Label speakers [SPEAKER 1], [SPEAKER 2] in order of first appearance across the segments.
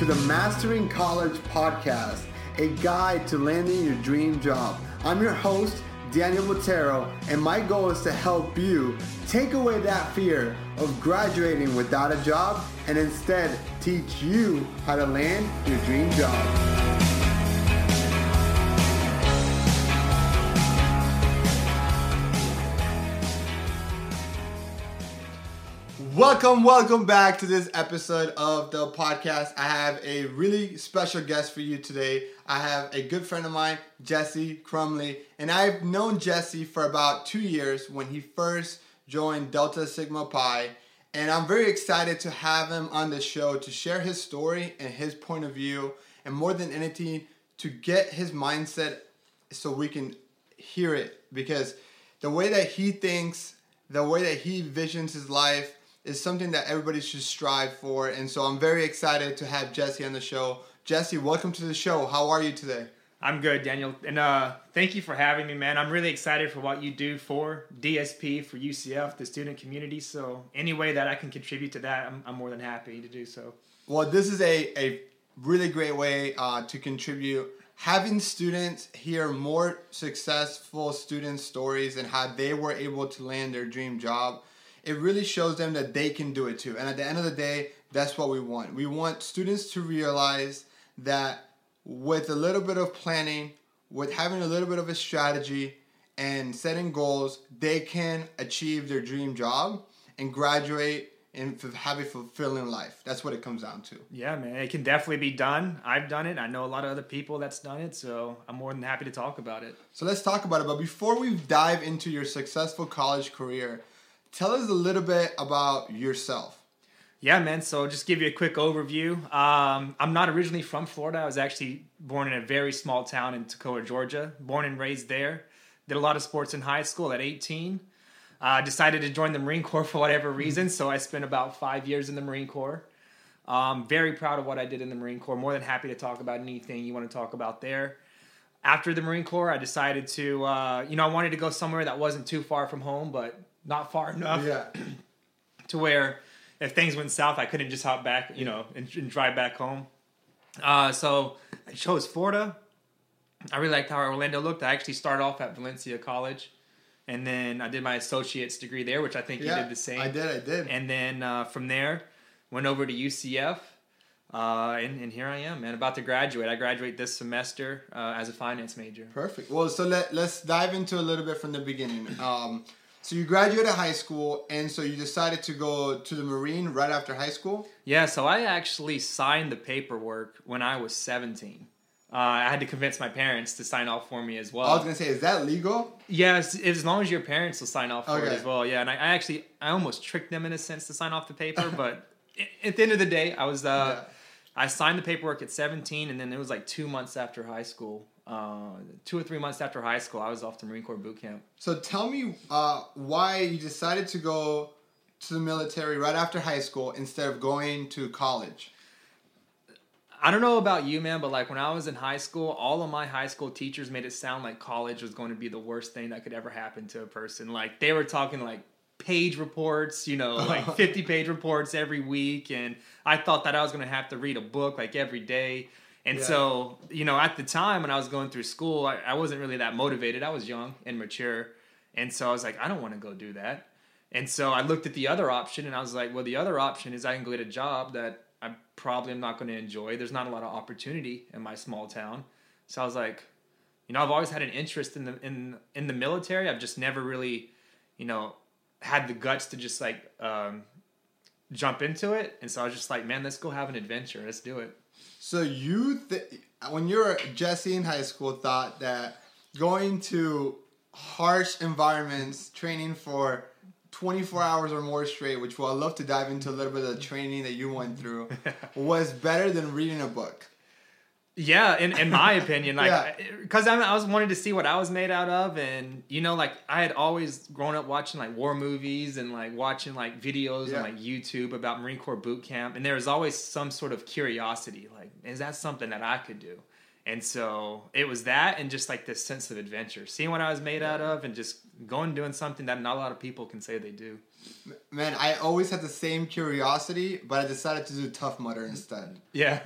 [SPEAKER 1] to the Mastering College podcast, a guide to landing your dream job. I'm your host, Daniel Motero, and my goal is to help you take away that fear of graduating without a job and instead teach you how to land your dream job. Welcome, welcome back to this episode of the podcast. I have a really special guest for you today. I have a good friend of mine, Jesse Crumley, and I've known Jesse for about two years when he first joined Delta Sigma Pi. And I'm very excited to have him on the show to share his story and his point of view, and more than anything, to get his mindset so we can hear it. Because the way that he thinks, the way that he visions his life, is something that everybody should strive for. And so I'm very excited to have Jesse on the show. Jesse, welcome to the show. How are you today?
[SPEAKER 2] I'm good, Daniel. And uh, thank you for having me, man. I'm really excited for what you do for DSP, for UCF, the student community. So, any way that I can contribute to that, I'm, I'm more than happy to do so.
[SPEAKER 1] Well, this is a, a really great way uh, to contribute. Having students hear more successful student stories and how they were able to land their dream job it really shows them that they can do it too. And at the end of the day, that's what we want. We want students to realize that with a little bit of planning, with having a little bit of a strategy and setting goals, they can achieve their dream job and graduate and have a fulfilling life. That's what it comes down to.
[SPEAKER 2] Yeah, man, it can definitely be done. I've done it. I know a lot of other people that's done it, so I'm more than happy to talk about it.
[SPEAKER 1] So let's talk about it. But before we dive into your successful college career, Tell us a little bit about yourself.
[SPEAKER 2] Yeah, man. So just give you a quick overview. Um, I'm not originally from Florida. I was actually born in a very small town in Toccoa, Georgia. Born and raised there. Did a lot of sports in high school at 18. Uh, decided to join the Marine Corps for whatever reason. So I spent about five years in the Marine Corps. Um, very proud of what I did in the Marine Corps. More than happy to talk about anything you want to talk about there. After the Marine Corps, I decided to, uh, you know, I wanted to go somewhere that wasn't too far from home, but not far enough
[SPEAKER 1] yeah.
[SPEAKER 2] to where if things went south, I couldn't just hop back, you know, and, and drive back home. Uh, so I chose Florida. I really liked how Orlando looked. I actually started off at Valencia College, and then I did my associate's degree there, which I think yeah, you did the same.
[SPEAKER 1] I did, I did.
[SPEAKER 2] And then uh, from there, went over to UCF, uh, and, and, here I am, man, about to graduate. I graduate this semester uh, as a finance major.
[SPEAKER 1] Perfect. Well, so let, let's dive into a little bit from the beginning. Um, so you graduated high school, and so you decided to go to the Marine right after high school.
[SPEAKER 2] Yeah, so I actually signed the paperwork when I was seventeen. Uh, I had to convince my parents to sign off for me as well.
[SPEAKER 1] I was gonna say, is that legal?
[SPEAKER 2] Yes, yeah, as long as your parents will sign off for okay. it as well. Yeah, and I, I, actually I almost tricked them in a sense to sign off the paper, but at the end of the day, I was uh, yeah. I signed the paperwork at seventeen, and then it was like two months after high school uh, two or three months after high school, I was off to Marine Corps boot camp.
[SPEAKER 1] So tell me uh, why you decided to go to the military right after high school instead of going to college.
[SPEAKER 2] I don't know about you, man, but like when I was in high school, all of my high school teachers made it sound like college was going to be the worst thing that could ever happen to a person. Like they were talking like page reports, you know, like 50 page reports every week. And I thought that I was going to have to read a book like every day. And yeah. so, you know, at the time when I was going through school, I, I wasn't really that motivated. I was young and mature. And so I was like, I don't want to go do that. And so I looked at the other option and I was like, well, the other option is I can go get a job that I probably am not going to enjoy. There's not a lot of opportunity in my small town. So I was like, you know, I've always had an interest in the in in the military. I've just never really, you know, had the guts to just like um, jump into it. And so I was just like, man, let's go have an adventure. Let's do it.
[SPEAKER 1] So you, th- when you were Jesse in high school, thought that going to harsh environments, training for 24 hours or more straight, which well, I'd love to dive into a little bit of the training that you went through, was better than reading a book.
[SPEAKER 2] Yeah, in, in my opinion, like, because yeah. I, I was wanting to see what I was made out of, and you know, like I had always grown up watching like war movies and like watching like videos yeah. on like YouTube about Marine Corps boot camp, and there was always some sort of curiosity, like, is that something that I could do? And so it was that and just like this sense of adventure, seeing what I was made out of and just going doing something that not a lot of people can say they do.
[SPEAKER 1] Man, I always had the same curiosity, but I decided to do Tough Mudder instead.
[SPEAKER 2] Yeah.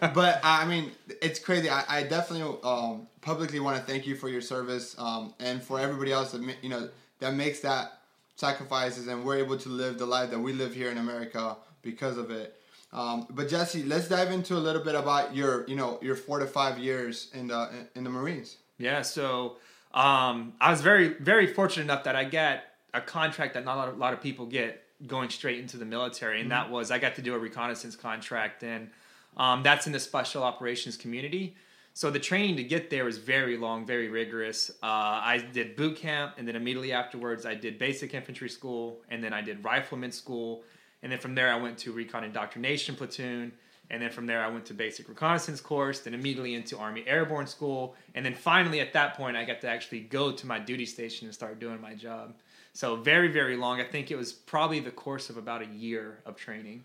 [SPEAKER 1] but I mean, it's crazy. I, I definitely um, publicly want to thank you for your service um, and for everybody else that you know that makes that sacrifices and we're able to live the life that we live here in America because of it. Um, but Jesse, let's dive into a little bit about your you know your four to five years in the in the Marines.
[SPEAKER 2] Yeah. So um, I was very very fortunate enough that I got a contract that not a lot of, a lot of people get going straight into the military, and that was I got to do a reconnaissance contract, and um, that's in the special operations community. So the training to get there was very long, very rigorous. Uh, I did boot camp, and then immediately afterwards, I did basic infantry school, and then I did rifleman school, and then from there, I went to recon indoctrination platoon, and then from there, I went to basic reconnaissance course, then immediately into Army Airborne School, and then finally, at that point, I got to actually go to my duty station and start doing my job. So very, very long. I think it was probably the course of about a year of training.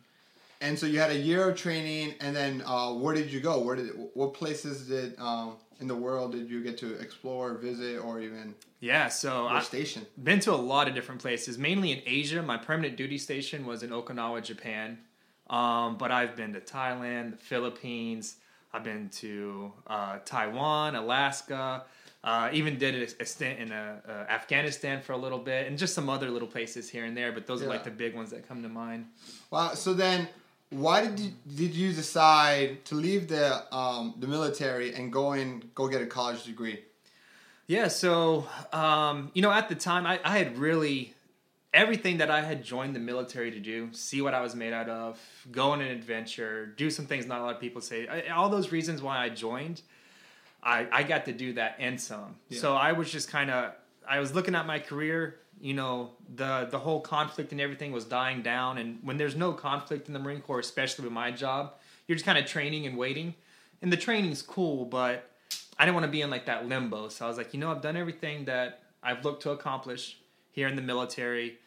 [SPEAKER 1] And so you had a year of training, and then uh, where did you go? Where did what places did um, in the world did you get to explore, visit, or even
[SPEAKER 2] Yeah, so I,
[SPEAKER 1] station?
[SPEAKER 2] been to a lot of different places, mainly in Asia. My permanent duty station was in Okinawa, Japan. Um, but I've been to Thailand, the Philippines. I've been to uh, Taiwan, Alaska. Uh, even did a, a stint in uh, uh, Afghanistan for a little bit, and just some other little places here and there. But those are like the big ones that come to mind.
[SPEAKER 1] Wow. So then, why did you did you decide to leave the um, the military and go in go get a college degree?
[SPEAKER 2] Yeah, so um, you know, at the time, I, I had really everything that I had joined the military to do, see what I was made out of, go on an adventure, do some things not a lot of people say. I, all those reasons why I joined, I, I got to do that and some.
[SPEAKER 1] Yeah.
[SPEAKER 2] So I was just kind of I was looking at my career. You know, the the whole conflict and everything was dying down, and when there's no conflict in the Marine Corps, especially with my job, you're just kind of training and waiting. And the training's cool, but I didn't want to be in like that limbo. So I was like, you know, I've done everything that I've looked to accomplish here in the military.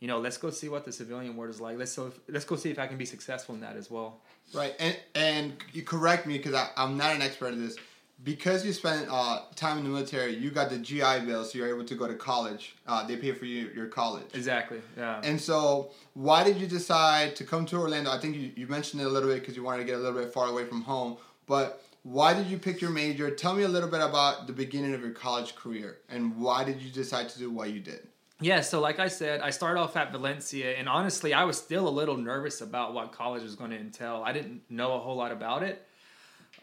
[SPEAKER 2] You know, let's go see what the civilian world is like. Let's so let's go see if I can be successful in that as well.
[SPEAKER 1] Right. And and you correct me because I'm not an expert in this. Because you spent uh, time in the military, you got the GI Bill, so you're able to go to college. Uh, they pay for you your college.
[SPEAKER 2] Exactly. Yeah.
[SPEAKER 1] And so, why did you decide to come to Orlando? I think you, you mentioned it a little bit because you wanted to get a little bit far away from home. But why did you pick your major? Tell me a little bit about the beginning of your college career and why did you decide to do what you did?
[SPEAKER 2] Yeah, so like I said, I started off at Valencia, and honestly, I was still a little nervous about what college was going to entail. I didn't know a whole lot about it.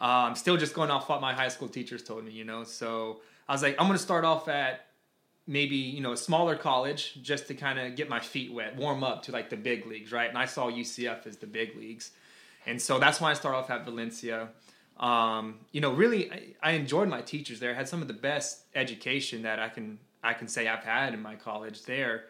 [SPEAKER 2] I'm still just going off what my high school teachers told me, you know. So I was like, I'm going to start off at maybe you know a smaller college just to kind of get my feet wet, warm up to like the big leagues, right? And I saw UCF as the big leagues, and so that's why I started off at Valencia. Um, you know, really, I, I enjoyed my teachers there. I had some of the best education that I can I can say I've had in my college there.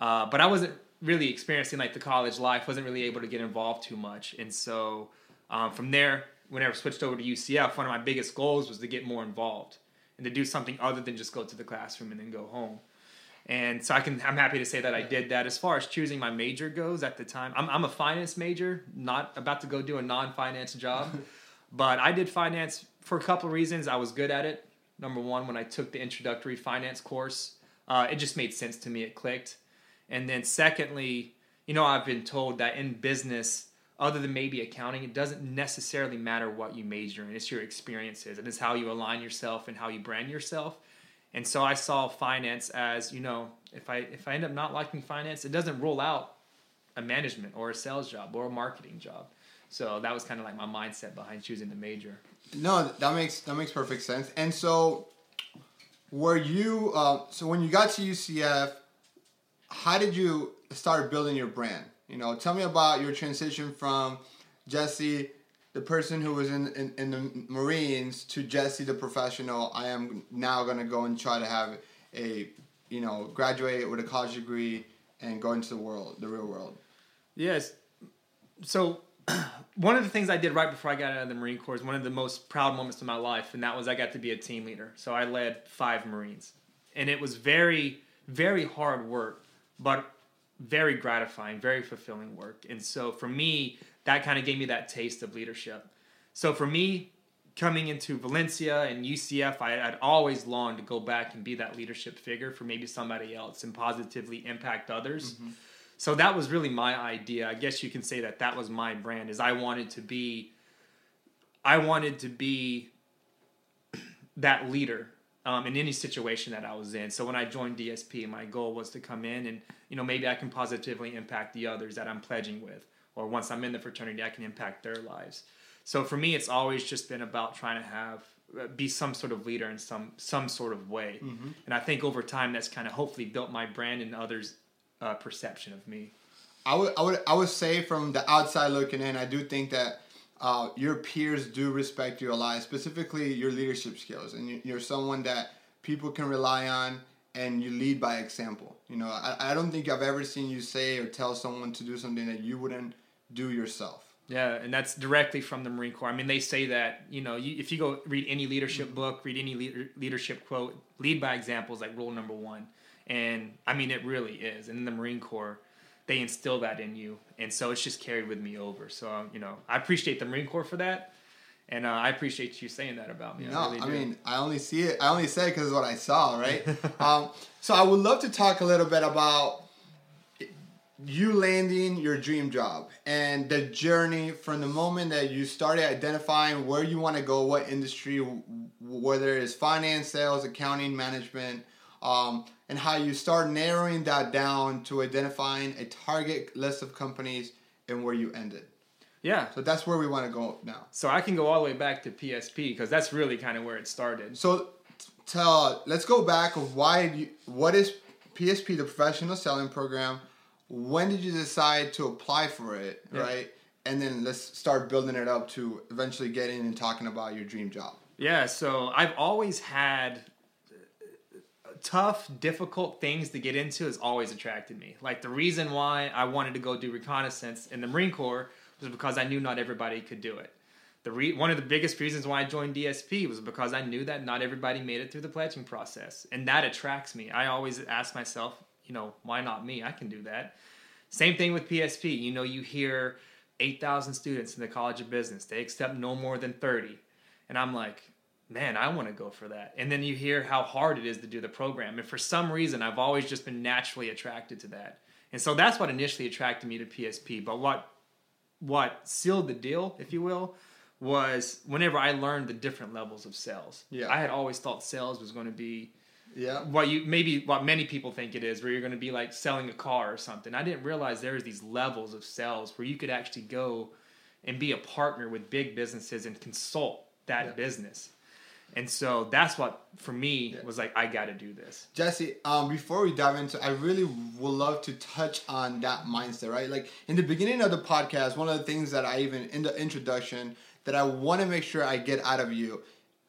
[SPEAKER 2] Uh, but I wasn't really experiencing like the college life. wasn't really able to get involved too much, and so um, from there, whenever I switched over to UCF, one of my biggest goals was to get more involved and to do something other than just go to the classroom and then go home. And so I can I'm happy to say that I did that. As far as choosing my major goes at the time, I'm I'm a finance major, not about to go do a non-finance job. but I did finance for a couple of reasons. I was good at it. Number one, when I took the introductory finance course, uh, it just made sense to me. It clicked. And then secondly, you know, I've been told that in business, other than maybe accounting, it doesn't necessarily matter what you major in. It's your experiences and it's how you align yourself and how you brand yourself. And so I saw finance as, you know, if I if I end up not liking finance, it doesn't rule out a management or a sales job or a marketing job. So that was kind of like my mindset behind choosing the major.
[SPEAKER 1] No, that makes that makes perfect sense. And so, were you uh, so when you got to UCF? How did you start building your brand? You know, tell me about your transition from Jesse, the person who was in, in, in the Marines, to Jesse, the professional. I am now going to go and try to have a, you know, graduate with a college degree and go into the world, the real world.
[SPEAKER 2] Yes. So one of the things I did right before I got out of the Marine Corps is one of the most proud moments of my life, and that was I got to be a team leader. So I led five Marines, and it was very, very hard work, but very gratifying, very fulfilling work. And so for me, that kind of gave me that taste of leadership. So for me, coming into Valencia and UCF, I, I'd always longed to go back and be that leadership figure for maybe somebody else and positively impact others.
[SPEAKER 1] Mm-hmm.
[SPEAKER 2] So that was really my idea. I guess you can say that that was my brand. Is I wanted to be, I wanted to be that leader um, in any situation that I was in. So when I joined DSP, my goal was to come in and you know maybe I can positively impact the others that I'm pledging with, or once I'm in the fraternity, I can impact their lives. So for me, it's always just been about trying to have uh, be some sort of leader in some some sort of way,
[SPEAKER 1] Mm-hmm.
[SPEAKER 2] and I think over time that's kind of hopefully built my brand and others' uh, perception of me.
[SPEAKER 1] I would, I would, I would say from the outside looking in, I do think that uh, your peers do respect you a lot, specifically your leadership skills, and you- you're someone that people can rely on, and you lead by example. You know, I, I don't think I've ever seen you say or tell someone to do something that you wouldn't do yourself.
[SPEAKER 2] Yeah, and that's directly from the Marine Corps. I mean, they say that you know, you, if you go read any leadership book, read any leader, leadership quote, lead by example is like rule number one. And I mean, it really is. And in the Marine Corps, they instill that in you, and so it's just carried with me over. So you know, I appreciate the Marine Corps for that, and uh, I appreciate you saying that about me.
[SPEAKER 1] No,
[SPEAKER 2] I,
[SPEAKER 1] I,
[SPEAKER 2] really do.
[SPEAKER 1] mean, I only see it. I only say it because it's what I saw, right? um, so I would love to talk a little bit about you landing your dream job and the journey from the moment that you started identifying where you want to go, what industry, whether it's finance, sales, accounting, management, um, and how you start narrowing that down to identifying a target list of companies and where you ended.
[SPEAKER 2] yeah.
[SPEAKER 1] So that's where we want to go now.
[SPEAKER 2] So I can go all the way back to PSP because that's really kind of where it started.
[SPEAKER 1] So, tell let's go back of why you, what is PSP, the professional selling program? When did you decide to apply for it,
[SPEAKER 2] Yeah.
[SPEAKER 1] right? And then let's start building it up to eventually getting and talking about your dream job.
[SPEAKER 2] Yeah, so I've always had uh, tough, difficult things to get into has always attracted me. Like the reason why I wanted to go do reconnaissance in the Marine Corps was because I knew not everybody could do it. The re- one of the biggest reasons why I joined DSP was because I knew that not everybody made it through the pledging process, and that attracts me. I always ask myself, you know, why not me? I can do that. Same thing with PSP. You know, you hear 8,000 students in the College of Business. They accept no more than 30. And I'm like, man, I want to go for that. And then you hear how hard it is to do the program. And for some reason, I've always just been naturally attracted to that. And so that's what initially attracted me to PSP. But what what sealed the deal, if you will, was whenever I learned the different levels of sales.
[SPEAKER 1] Yeah.
[SPEAKER 2] I had always thought sales was going to be
[SPEAKER 1] Yeah.
[SPEAKER 2] what you maybe what many people think it is, where you're going to be like selling a car or something. I didn't realize there's these levels of sales where you could actually go and be a partner with big businesses and consult that
[SPEAKER 1] Yeah.
[SPEAKER 2] business. And so that's what for me
[SPEAKER 1] Yeah.
[SPEAKER 2] was like I got to do this.
[SPEAKER 1] Jesse, um, before we dive into, I really would love to touch on that mindset, right? Like in the beginning of the podcast, one of the things that I even in the introduction that I want to make sure I get out of you,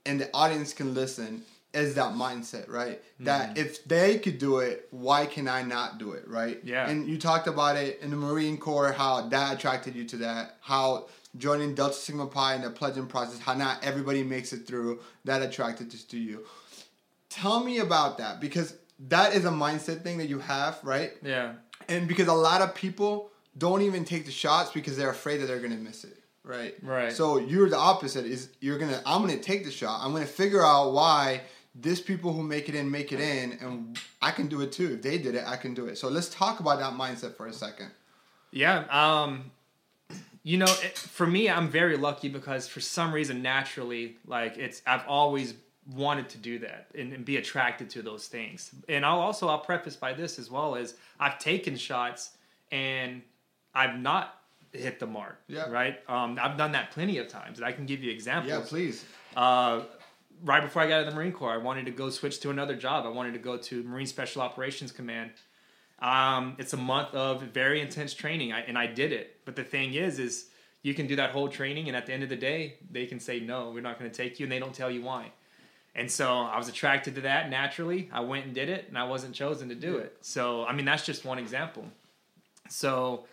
[SPEAKER 1] and the audience can listen, is that mindset, right? That if they could do it, why can I not do it, right?
[SPEAKER 2] Yeah.
[SPEAKER 1] And you talked about it in the Marine Corps, how that attracted you to that, how joining Delta Sigma Pi in the pledging process, how not everybody makes it through, that attracted to you tell me about that because that is a mindset thing that you have right
[SPEAKER 2] Yeah.
[SPEAKER 1] and because a lot of people don't even take the shots because they're afraid that they're gonna miss it right
[SPEAKER 2] Right.
[SPEAKER 1] so you're the opposite is you're gonna i'm gonna take the shot i'm gonna figure out why this people who make it in make it in and i can do it too if they did it i can do it so let's talk about that mindset for a second
[SPEAKER 2] Yeah. Um, you know, it, for me, I'm very lucky because for some reason, naturally, like it's, I've always wanted to do that and, and be attracted to those things. And I'll also, I'll preface by this as well as I've taken shots and I've not hit the mark.
[SPEAKER 1] Yeah.
[SPEAKER 2] Right. Um, I've done that plenty of times, and I can give you examples.
[SPEAKER 1] yeah please
[SPEAKER 2] Uh, right before I got out of the Marine Corps, I wanted to go switch to another job. I wanted to go to Marine Special Operations Command. Um, it's a month of very intense training, I, and I did it. But the thing is, is you can do that whole training, and at the end of the day, they can say no, we're not going to take you, and they don't tell you why. And so I was attracted to that naturally. I went and did it, and I wasn't chosen to do it. So I mean, that's just one example. So,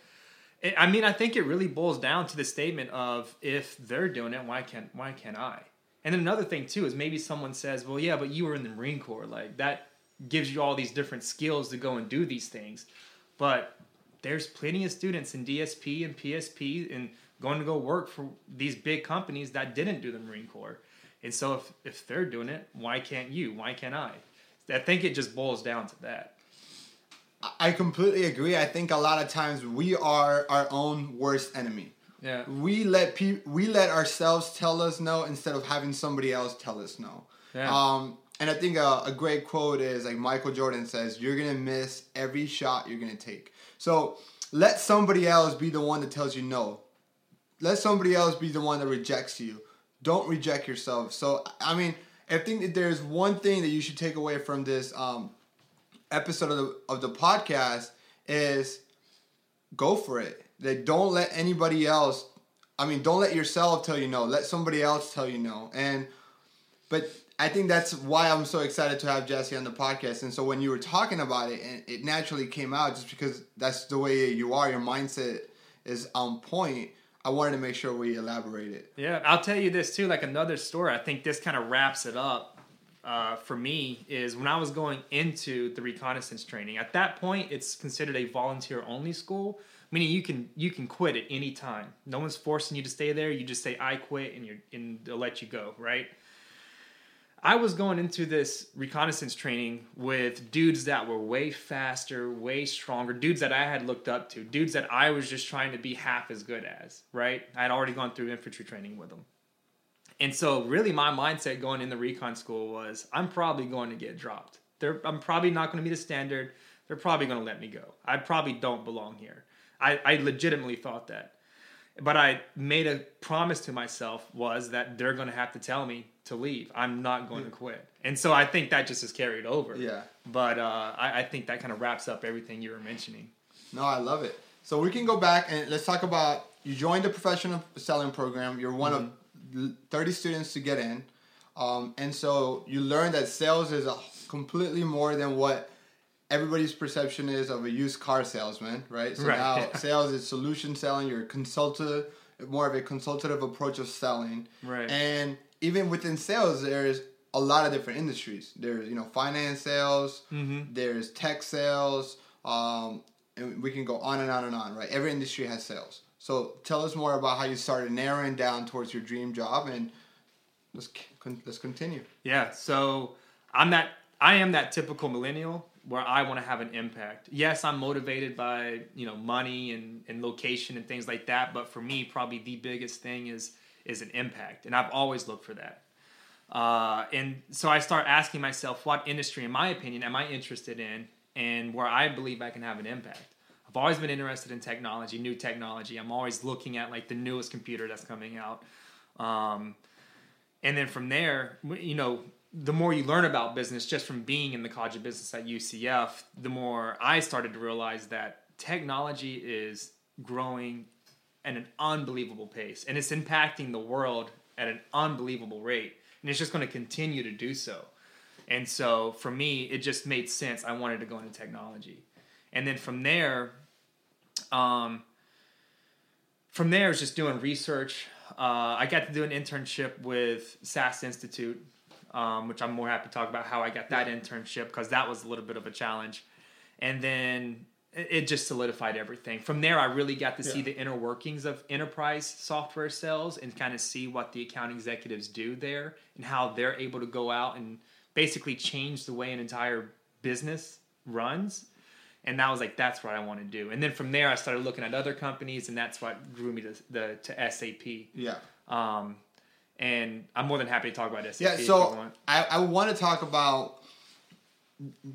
[SPEAKER 2] it, I mean, I think it really boils down to the statement of if they're doing it, why can't why can't I? And then another thing too is maybe someone says, "Well, yeah, but you were in the Marine Corps. Like that gives you all these different skills to go and do these things." But there's plenty of students in DSP and PSP and going to go work for these big companies that didn't do the Marine Corps. And so if if they're doing it, why can't you? Why can't I? I think it just boils down to that.
[SPEAKER 1] I completely agree. I think a lot of times we are our own worst enemy.
[SPEAKER 2] Yeah.
[SPEAKER 1] We let pe- we let ourselves tell us no instead of having somebody else tell us no.
[SPEAKER 2] Yeah.
[SPEAKER 1] Um, and I think a, a great quote is like Michael Jordan says, "You're gonna miss every shot you're gonna take." So let somebody else be the one that tells you no. Let somebody else be the one that rejects you. Don't reject yourself. So I mean, I think that there's one thing that you should take away from this um, episode of the of the podcast is go for it. Like don't let anybody else. I mean, don't let yourself tell you no. Let somebody else tell you no. And but I think that's why I'm so excited to have Jesse on the podcast. And so when you were talking about it, and it naturally came out just because that's the way you are. Your mindset is on point. I wanted to make sure we elaborated. It.
[SPEAKER 2] Yeah, I'll tell you this too. Like another story, I think this kind of wraps it up uh, for me. Is when I was going into the reconnaissance training. At that point, it's considered a volunteer only school, meaning you can you can quit at any time. No one's forcing you to stay there. You just say I quit, and you're and they'll let you go. Right. I was going into this reconnaissance training with dudes that were way faster, way stronger, dudes that I had looked up to, dudes that I was just trying to be half as good as, right? I had already gone through infantry training with them. And so, really, my mindset going in the recon school was I'm probably going to get dropped. They're, I'm probably not going to meet the standard. They're probably going to let me go. I probably don't belong here. I, I legitimately thought that. But I made a promise to myself was that they're going to have to tell me to leave. I'm not going to quit. And so I think that just is carried over.
[SPEAKER 1] Yeah.
[SPEAKER 2] But uh, I, I think that kind of wraps up everything you were mentioning.
[SPEAKER 1] No, I love it. So we can go back and let's talk about you joined the professional selling program. You're one
[SPEAKER 2] Mm-hmm.
[SPEAKER 1] of 30 students to get in. Um, and so you learned that sales is a completely more than what everybody's perception is of a used car salesman, right? So
[SPEAKER 2] Right,
[SPEAKER 1] now
[SPEAKER 2] yeah.
[SPEAKER 1] sales is solution selling. You're consultative, more of a consultative approach of selling.
[SPEAKER 2] Right.
[SPEAKER 1] And even within sales, there's a lot of different industries. There's you know finance sales.
[SPEAKER 2] Mm-hmm.
[SPEAKER 1] There's tech sales. Um, and we can go on and on and on, right? Every industry has sales. So tell us more about how you started narrowing down towards your dream job, and let's let's continue.
[SPEAKER 2] Yeah, so I'm that I am that typical millennial where I want to have an impact. Yes, I'm motivated by, you know, money and, and location and things like that, but for me probably the biggest thing is is an impact. And I've always looked for that. Uh, and so I start asking myself what industry in my opinion am I interested in and where I believe I can have an impact. I've always been interested in technology, new technology. I'm always looking at like the newest computer that's coming out. Um, and then from there, you know, the more you learn about business just from being in the College of Business at UCF, the more I started to realize that technology is growing at an unbelievable pace and it's impacting the world at an unbelievable rate. And it's just going to continue to do so. And so for me, it just made sense. I wanted to go into technology. And then from there, um, from there, it's just doing research. Uh, I got to do an internship with SAS Institute, um, which I'm more happy to talk about how I got that internship because that was a little bit of a challenge. And then it just solidified everything. From there, I really got to see the inner workings of enterprise software sales and kind of see what the account executives do there and how they're able to go out and basically change the way an entire business runs. And that was like, that's what I want to do. And then from there, I started looking at other companies, and that's what drew me to the to SAP.
[SPEAKER 1] Yeah.
[SPEAKER 2] Um, and I'm more than happy to talk about this.
[SPEAKER 1] Yeah,
[SPEAKER 2] if
[SPEAKER 1] so
[SPEAKER 2] want.
[SPEAKER 1] I, I want to talk about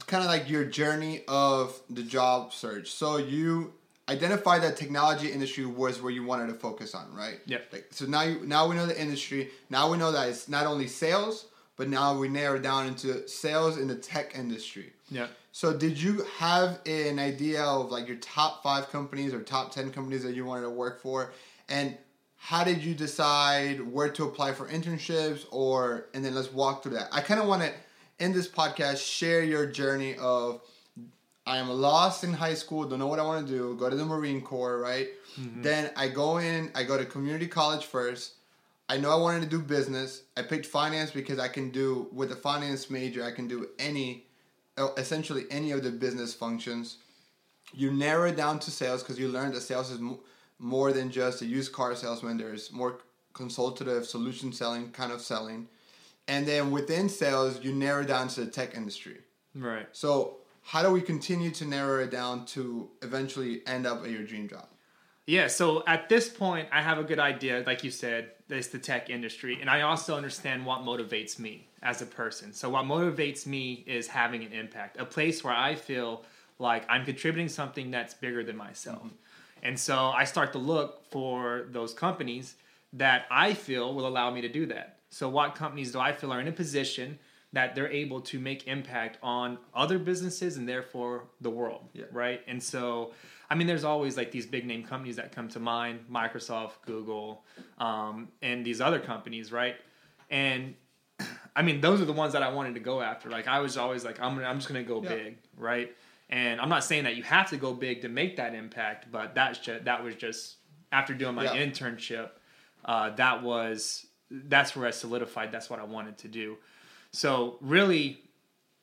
[SPEAKER 1] kind of like your journey of the job search. So you identified that technology industry was where you wanted to focus on, right?
[SPEAKER 2] Yep.
[SPEAKER 1] Like, so now you now we know the industry. Now we know that it's not only sales, but now we narrow down into sales in the tech industry.
[SPEAKER 2] Yeah.
[SPEAKER 1] So did you have an idea of like your top five companies or top ten companies that you wanted to work for, and how did you decide where to apply for internships or and then let's walk through that. I kind of want to in this podcast share your journey of I am lost in high school, don't know what I want to do, go to the Marine Corps, right? Then I go in, I go to community college first. I know I wanted to do business. I picked finance because I can do with a finance major, I can do any uh, essentially any of the business functions. You narrow it down to sales because you learn that sales is mo- more than just a used car salesman. There's more consultative solution selling kind of selling. and then within sales, you narrow down to the tech industry.
[SPEAKER 2] Right.
[SPEAKER 1] So how do we continue to narrow it down to eventually end up at your dream job?
[SPEAKER 2] Yeah, so at this point, I have a good idea, like you said, it's the tech industry. And I also understand what motivates me as a person. So, what motivates me is having an impact, a place where I feel like I'm contributing something that's bigger than myself. Mm-hmm. And so, I start to look for those companies that I feel will allow me to do that. So, what companies do I feel are in a position that they're able to make impact on other businesses and therefore the world, yeah. right? And so, I mean, there's always like these big name companies that come to mind: Microsoft, Google, um, and these other companies, right? And I mean, those are the ones that I wanted to go after. Like, I was always like, I'm, I'm just gonna go yeah. big, right? And I'm not saying that you have to go big to make that impact, but that's just that was just after doing my yeah. internship. Uh, that was that's where I solidified. That's what I wanted to do. So really,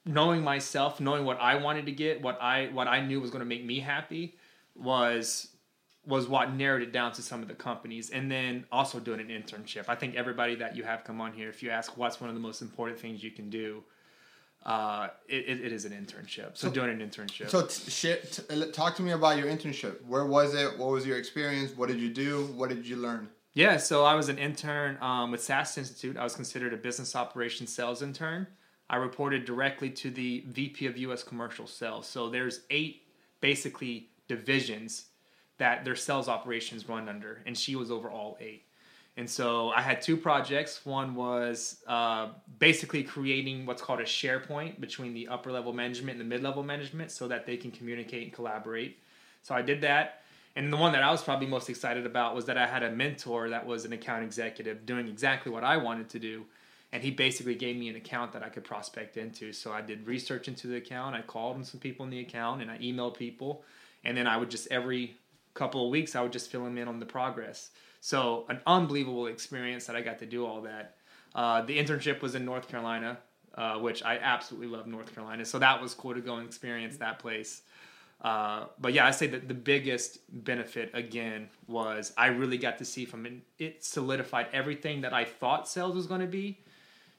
[SPEAKER 2] knowing myself, knowing what I wanted to get, what I what I knew was going to make me happy, was was what narrowed it down to some of the companies and then also doing an internship i think everybody that you have come on here if you ask what's one of the most important things you can do uh, it, it is an internship. So, so doing an internship.
[SPEAKER 1] so t- shit, t- talk to me about your internship. Where was it? What was your experience? What did you do? What did you learn?
[SPEAKER 2] Yeah so i was an intern um, with sas institute. I was considered a business operations sales intern. I reported directly to the vp of us commercial sales. So there's eight basically divisions that their sales operations run under, and she was over all eight. And so I had two projects. One was uh, basically creating what's called a SharePoint between the upper level management and the mid level management so that they can communicate and collaborate. So I did that. And the one that I was probably most excited about was that I had a mentor that was an account executive doing exactly what I wanted to do. And he basically gave me an account that I could prospect into. So I did research into the account. I called some people in the account and I emailed people and then I would just every couple of weeks I would just fill them in on the progress. So an unbelievable experience that I got to do all that. Uh, the internship was in North Carolina, uh, which I absolutely love North Carolina. So that was cool to go and experience that place. Uh, but yeah, I say that the biggest benefit again was I really got to see from it. It solidified everything that I thought sales was going to be,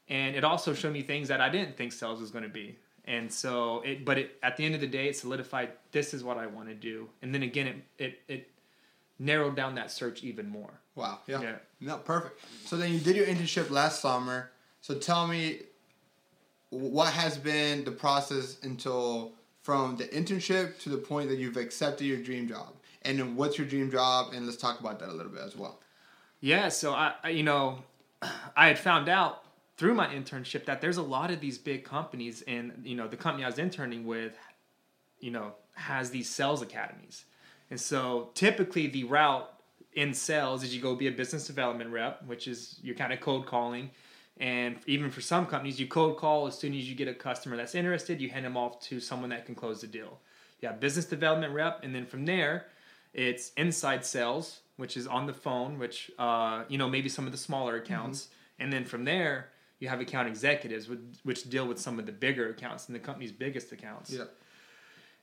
[SPEAKER 2] and it also showed me things that I didn't think sales was going to be and so it but it at the end of the day it solidified this is what i want to do and then again it it, it narrowed down that search even more.
[SPEAKER 1] Wow yeah. yeah. No perfect. So then you did your internship last summer. So tell me what has been the process until from the internship to the point that you've accepted your dream job? And then what's your dream job? And let's talk about that a little bit as well.
[SPEAKER 2] Yeah so i, I you know i had found out through my internship that there's a lot of these big companies and you know the company I was interning with you know has these sales academies. And so typically the route in sales is you go be a business development rep, which is you're kind of cold calling. And even for some companies, you cold call as soon as you get a customer that's interested, you hand them off to someone that can close the deal. You have business development rep, and then from there, it's inside sales, which is on the phone, which uh, you know maybe some of the smaller accounts, mm-hmm. and then from there, you have account executives which deal with some of the bigger accounts and the company's biggest accounts.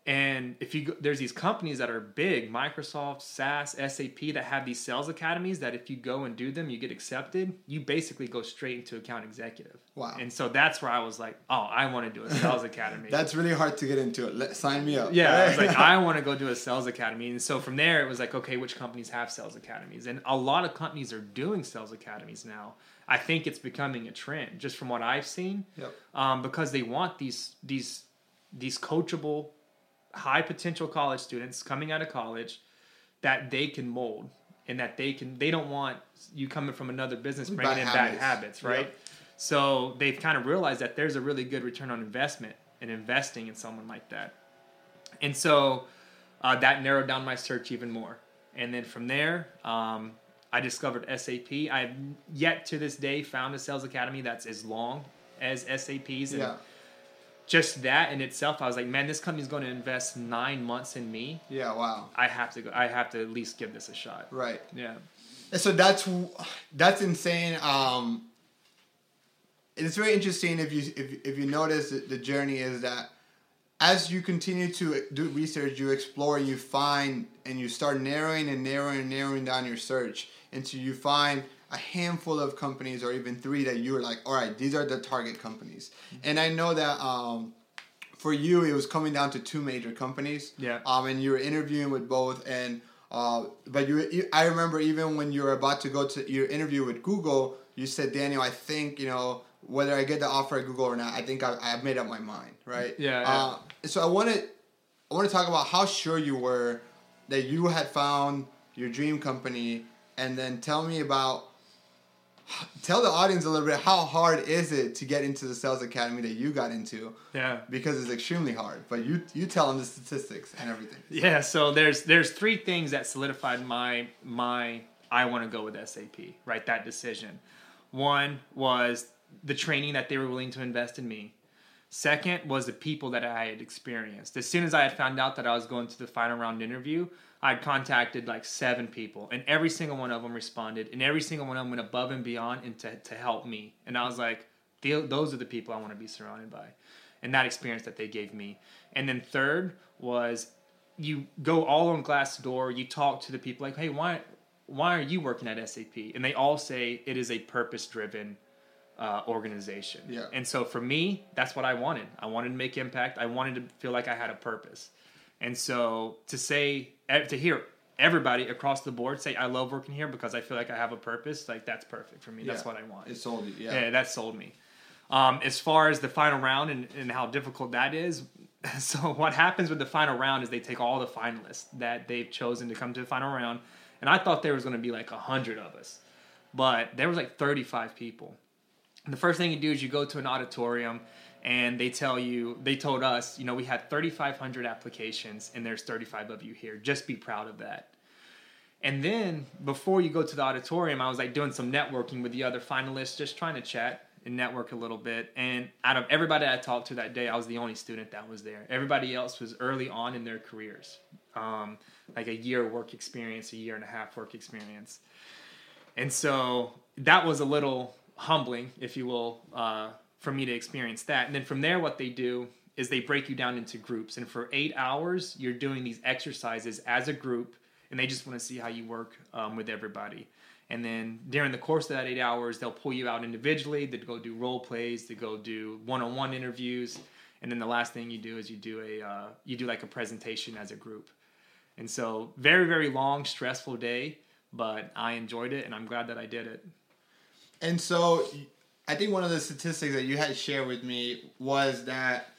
[SPEAKER 2] And if you go, there's these companies that are big, Microsoft, SAS, SAP, that have these sales academies that if you go and do them, you get accepted. You basically go straight into account executive.
[SPEAKER 1] Wow!
[SPEAKER 2] And so that's where I was like, oh, I want to do a sales academy.
[SPEAKER 1] that's really hard to get into it. Let, sign me up.
[SPEAKER 2] Yeah, I was like, I want to go do a sales academy. And so from there, it was like, okay, which companies have sales academies? And a lot of companies are doing sales academies now. I think it's becoming a trend, just from what I've seen.
[SPEAKER 1] Yep.
[SPEAKER 2] Um, because they want these these these coachable high potential college students coming out of college that they can mold and that they can they don't want you coming from another business bringing bad in habits. bad habits. right yep. so they've kind of realized that there's a really good return on investment in investing in someone like that. And so uh, that narrowed down my search even more. And then from there um, i discovered sap i've yet to this day found a sales academy that's as long as sap's and
[SPEAKER 1] yeah
[SPEAKER 2] just that in itself, I was like, man, this company's going to invest nine months in me.
[SPEAKER 1] Yeah, wow.
[SPEAKER 2] I have to go. I have to at least give this a shot.
[SPEAKER 1] Right.
[SPEAKER 2] Yeah.
[SPEAKER 1] And so that's that's insane. Um, it's very interesting if you if, if you notice the journey is that as you continue to do research, you explore, you find, and you start narrowing and narrowing and narrowing down your search until you find a handful of companies or even three that you were like, all right, these are the target companies. And I know that um, for you, it was coming down to two major companies.
[SPEAKER 2] Yeah.
[SPEAKER 1] Um, and you were interviewing with both, and uh, but you, you, I remember even when you were about to go to your interview with Google, you said, Daniel, I think you know whether I get the offer at Google or not. I think I, I've made up my mind, right?
[SPEAKER 2] Yeah, yeah.
[SPEAKER 1] Uh, so I want to, I want to talk about how sure you were that you had found your dream company, and then tell me about tell the audience a little bit how hard is it to get into the sales academy that you got into
[SPEAKER 2] Yeah.
[SPEAKER 1] because it's extremely hard but you you tell them the statistics and everything
[SPEAKER 2] Yeah, so there's there's three things that solidified my my I want to go with SAP, right? That decision. One was the training that they were willing to invest in me. Second was the people that I had experienced. As soon as I had found out that I was going to the final round interview, I contacted like seven people, and every single one of them responded, and every single one of them went above and beyond and to, to help me. And I was like, those are the people I want to be surrounded by. And that experience that they gave me. And then third was you go all on Glassdoor, you talk to the people like, hey, why why are you working at SAP? And they all say it is a purpose driven uh, organization.
[SPEAKER 1] Yeah.
[SPEAKER 2] And so for me, that's what I wanted. I wanted to make impact. I wanted to feel like I had a purpose. And so to say to hear everybody across the board say I love working here because I feel like I have a purpose, like that's perfect for me. That's what I want.
[SPEAKER 1] it sold you yeah,
[SPEAKER 2] Yeah, that sold me. Um, as far as the final round and, and how difficult that is, so what happens with the final round is they take all the finalists that they've chosen to come to the final round, and I thought there was going to be like a hundred of us, but there was like thirty five people. The first thing you do is you go to an auditorium, and they tell you they told us, you know, we had thirty five hundred applications, and there's thirty five of you here. Just be proud of that. And then before you go to the auditorium, I was like doing some networking with the other finalists, just trying to chat and network a little bit. And out of everybody I talked to that day, I was the only student that was there. Everybody else was early on in their careers, um, like a year work experience, a year and a half work experience. And so that was a little humbling, if you will, uh, for me to experience that. And then from there, what they do is they break you down into groups. And for eight hours, you're doing these exercises as a group, and they just want to see how you work um, with everybody. And then during the course of that eight hours, they'll pull you out individually to go do role plays, to go do one-on-one interviews, and then the last thing you do is you do a uh, you do like a presentation as a group. And so very very long, stressful day, but I enjoyed it, and I'm glad that I did it.
[SPEAKER 1] And so I think one of the statistics that you had shared with me was that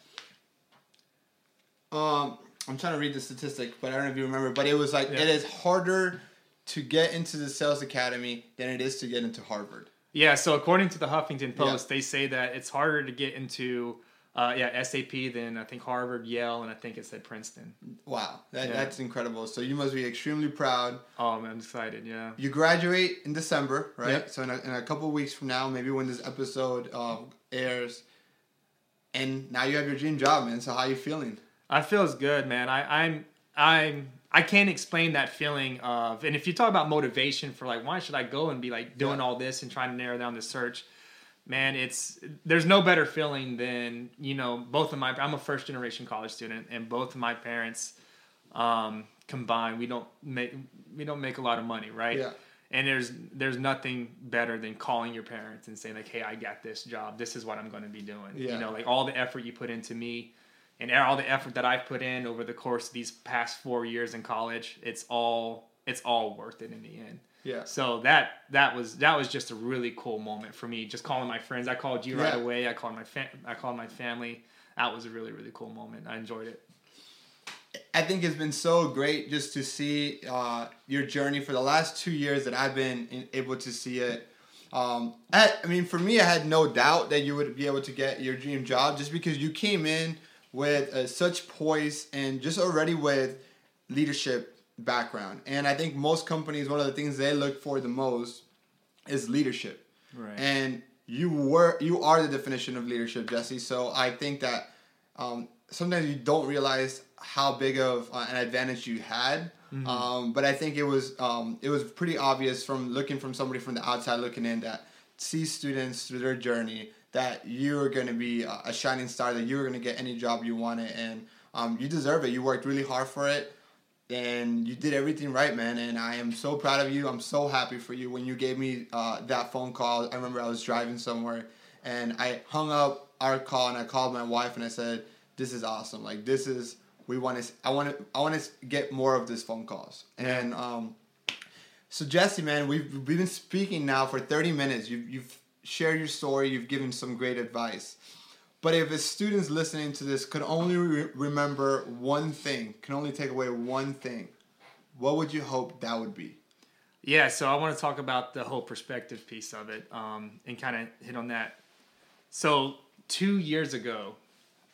[SPEAKER 1] um I'm trying to read the statistic, but I don't know if you remember, but it was like
[SPEAKER 2] Yeah.
[SPEAKER 1] it is harder to get into the sales academy than it is to get into Harvard.
[SPEAKER 2] Yeah, so according to the Huffington Post, they say that it's harder to get into uh, yeah SAP then I think Harvard, Yale, and I think it said Princeton.
[SPEAKER 1] Wow, that,
[SPEAKER 2] Yeah.
[SPEAKER 1] that's incredible. So you must be extremely proud.
[SPEAKER 2] Oh man, I'm excited. Yeah.
[SPEAKER 1] You graduate in December, right?
[SPEAKER 2] Yep.
[SPEAKER 1] So in a, in a couple weeks from now, maybe when this episode uh, airs, and now you have your dream job, man. So how you feeling?
[SPEAKER 2] I feels good, man. I, I'm I'm I can't explain that feeling of and if you talk about motivation for like why should I go and be like doing
[SPEAKER 1] Yeah.
[SPEAKER 2] all this and trying to narrow down the search, man, it's there's no better feeling than, you know, both of my I'm a first generation college student and both of my parents um combined we don't make we don't make a lot of money, right?
[SPEAKER 1] Yeah.
[SPEAKER 2] And there's there's nothing better than calling your parents and saying like, "Hey, I got this job. This is what I'm going to be doing."
[SPEAKER 1] Yeah.
[SPEAKER 2] You know, like all the effort you put into me, and all the effort that I've put in over the course of these past four years in college, it's all it's all worth it in the end.
[SPEAKER 1] Yeah.
[SPEAKER 2] So that that was that was just a really cool moment for me. Just calling my friends. I called you right away. I called my fam- I called my family. That was a really really cool moment. I enjoyed it.
[SPEAKER 1] I think it's been so great just to see uh, your journey for the last two years that I've been in, able to see it. Um, I, I mean, for me, I had no doubt that you would be able to get your dream job just because you came in with uh, such poise and just already with leadership background. And I think most companies, one of the things they look for the most is leadership.
[SPEAKER 2] Right.
[SPEAKER 1] And you were you are the definition of leadership, Jesse. So I think that um, sometimes you don't realize how big of uh, an advantage you had. Um, but I think it was um, it was pretty obvious from looking from somebody from the outside looking in that see students through their journey that you are going to be a shining star that you were going to get any job you wanted and um, you deserve it. You worked really hard for it. And you did everything right, man. And I am so proud of you. I'm so happy for you. When you gave me uh, that phone call, I remember I was driving somewhere, and I hung up our call and I called my wife and I said, "This is awesome. Like this is we want to. I want to. I want to get more of these phone calls." And um, so Jesse, man, we've we've been speaking now for 30 minutes. You've you've shared your story. You've given some great advice. But if the students listening to this could only re- remember one thing, can only take away one thing, what would you hope that would be?
[SPEAKER 2] Yeah, so I want to talk about the whole perspective piece of it um, and kind of hit on that. So, two years ago,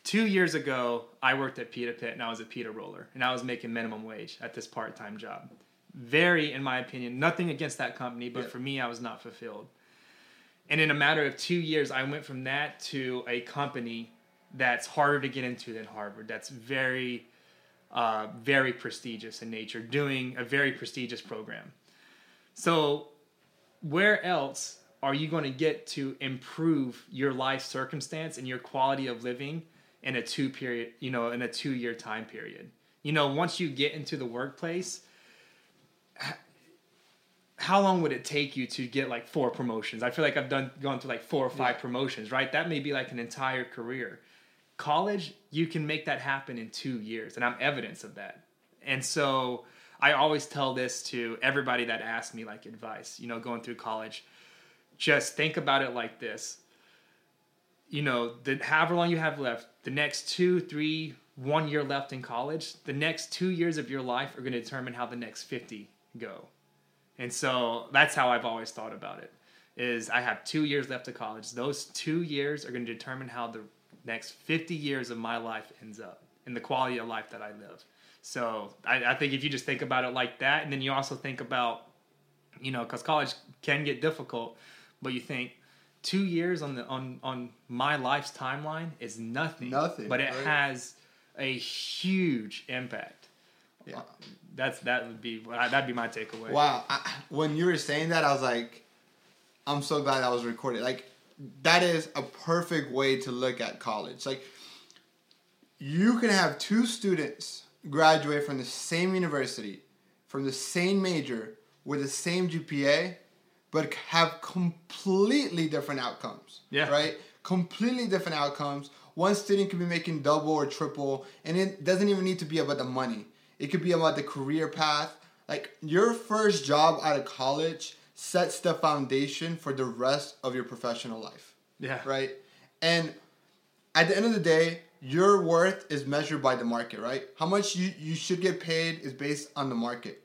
[SPEAKER 2] two years ago, I worked at Pita Pit and I was a pita roller and I was making minimum wage at this part time job. Very, in my opinion, nothing against that company, but
[SPEAKER 1] Yeah.
[SPEAKER 2] for me, I was not fulfilled. And in a matter of two years, I went from that to a company that's harder to get into than Harvard. That's very, uh, very prestigious in nature, doing a very prestigious program. So, where else are you going to get to improve your life circumstance and your quality of living in a two period, you know, in a two year time period? You know, once you get into the workplace, how long would it take you to get like four promotions? I feel like I've done gone through like four or five promotions, right? That may be like an entire career. College, you can make that happen in two years, and I'm evidence of that. And so I always tell this to everybody that asks me like advice, you know, going through college. Just think about it like this. You know, the however long you have left, the next two, three, one year left in college, the next two years of your life are going to determine how the next 50 go. And so that's how I've always thought about it. Is I have two years left of college. Those two years are going to determine how the next 50 years of my life ends up and the quality of life that I live. So I, I think if you just think about it like that, and then you also think about, you know, because college can get difficult, but you think two years on the on on my life's timeline is nothing.
[SPEAKER 1] Nothing,
[SPEAKER 2] But it
[SPEAKER 1] right.
[SPEAKER 2] has a huge impact.
[SPEAKER 1] Yeah.
[SPEAKER 2] Uh, that's that would be that'd be my takeaway.
[SPEAKER 1] Wow. I, when you were saying that, I was like, I'm so glad I was recorded. Like, that is a perfect way to look at college. Like, you can have two students graduate from the same university, from the same major, with the same GPA, but have completely different outcomes.
[SPEAKER 2] Yeah.
[SPEAKER 1] Right? Completely different outcomes. One student could be making double or triple, and it doesn't even need to be about the money. It could be about the career path. Like your first job out of college sets the foundation for the rest of your professional life
[SPEAKER 2] Yeah.
[SPEAKER 1] right? And at the end of the day, your worth is measured by the market, right? How much you, you should get paid is based on the market.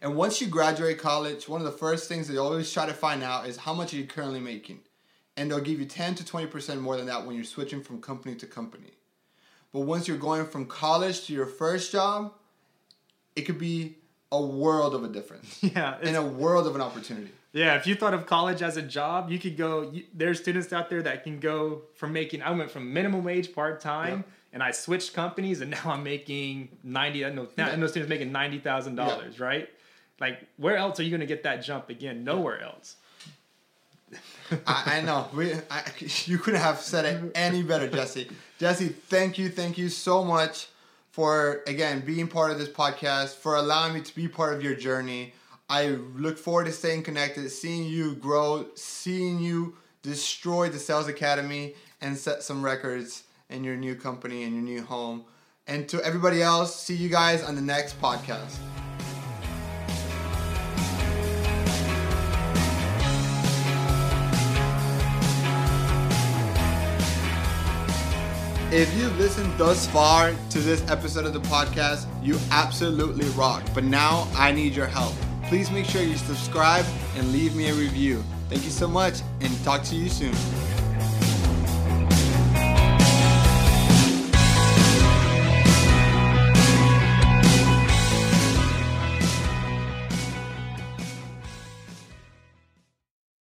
[SPEAKER 1] And once you graduate college, one of the first things they always try to find out is how much are you currently making? And they'll give you 10 to 20% more than that when you're switching from company to company. But once you're going from college to your first job, it could be a world of a difference
[SPEAKER 2] Yeah.
[SPEAKER 1] and a world of an opportunity.
[SPEAKER 2] Yeah, if you thought of college as a job, you could go. You, there's students out there that can go from making. I went from minimum wage part time,
[SPEAKER 1] Yep.
[SPEAKER 2] and I switched companies, and now I'm making ninety. I know now. I know students making ninety thousand dollars, right? Like, where else are you going to get that jump again? Nowhere else.
[SPEAKER 1] I, I know. We, I, you couldn't have said it any better, Jesse. Jesse, thank you, thank you so much for again being part of this podcast, for allowing me to be part of your journey. I look forward to staying connected, seeing you grow, seeing you destroy the Sales Academy and set some records in your new company and your new home. And to everybody else, see you guys on the next podcast. If you've listened thus far to this episode of the podcast, you absolutely rock. But now I need your help. Please make sure you subscribe and leave me a review. Thank you so much and talk to you soon.